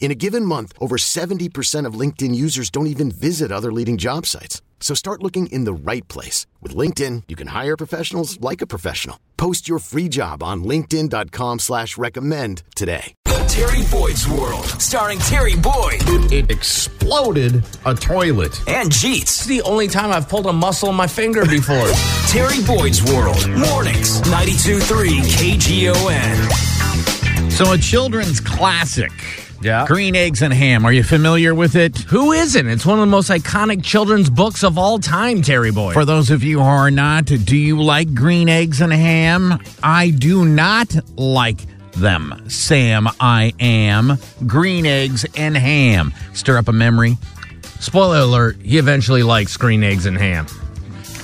In a given month, over 70% of LinkedIn users don't even visit other leading job sites. So start looking in the right place. With LinkedIn, you can hire professionals like a professional. Post your free job on linkedin.com slash recommend today. Terry Boyd's World, starring Terry Boyd It exploded a toilet. and It's Jeets. the only time I've pulled a muscle in my finger before. Terry Boyd's World, mornings, 92.3 KGON. So, a children's classic. Yeah. Green Eggs and Ham. Are you familiar with it? Who isn't? It's one of the most iconic children's books of all time, Terry Boy. For those of you who are not, do you like green eggs and ham? I do not like them. Sam, I am. Green eggs and ham. Stir up a memory. Spoiler alert, he eventually likes green eggs and ham.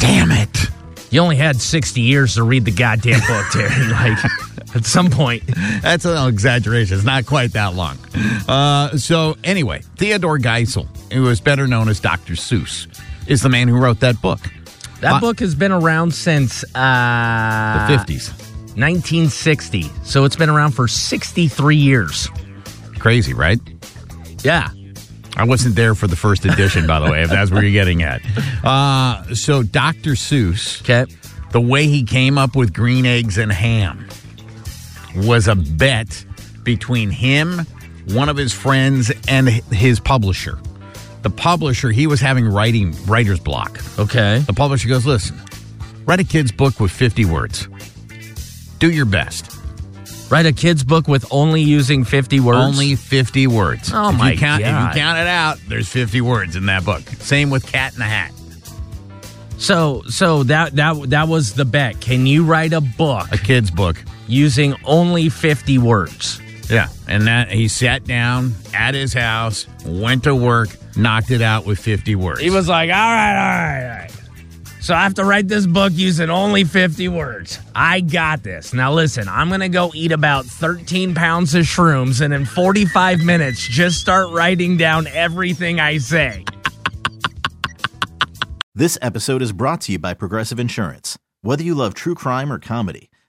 Damn it. You only had 60 years to read the goddamn book, Terry. like, at some point. That's an exaggeration. It's not quite that long. Uh, so, anyway, Theodore Geisel, who is better known as Dr. Seuss, is the man who wrote that book. That Uh, book has been around since The uh, 50s. 1960. So it's been around for 63 years. Crazy, right? Yeah. I wasn't there for the first edition, by the way, if that's where you're getting at. Uh, so, Dr. Seuss, Okay. the way he came up with green eggs and ham was a bet between him, one of his friends, and his publisher. The publisher, he was having writing writer's block. Okay. The publisher goes, listen, write a kid's book with 50 words. Do your best. Write a kid's book with only using 50 words. Only 50 words. Oh, if my you count, If God. you count it out, there's 50 words in that book. Same with Cat in the Hat. So so that that that was the bet. Can you write a book A kid's book. Using only 50 words? Yeah. And that he sat down at his house, went to work, knocked it out with 50 words. He was like, "All right, all right, all right. So I have to write this book using only 50 words. I got this. Now listen, I'm going to go eat about 13 pounds of shrooms and in 45 minutes just start writing down everything I say." This episode is brought to you by Progressive Insurance. Whether you love true crime or comedy,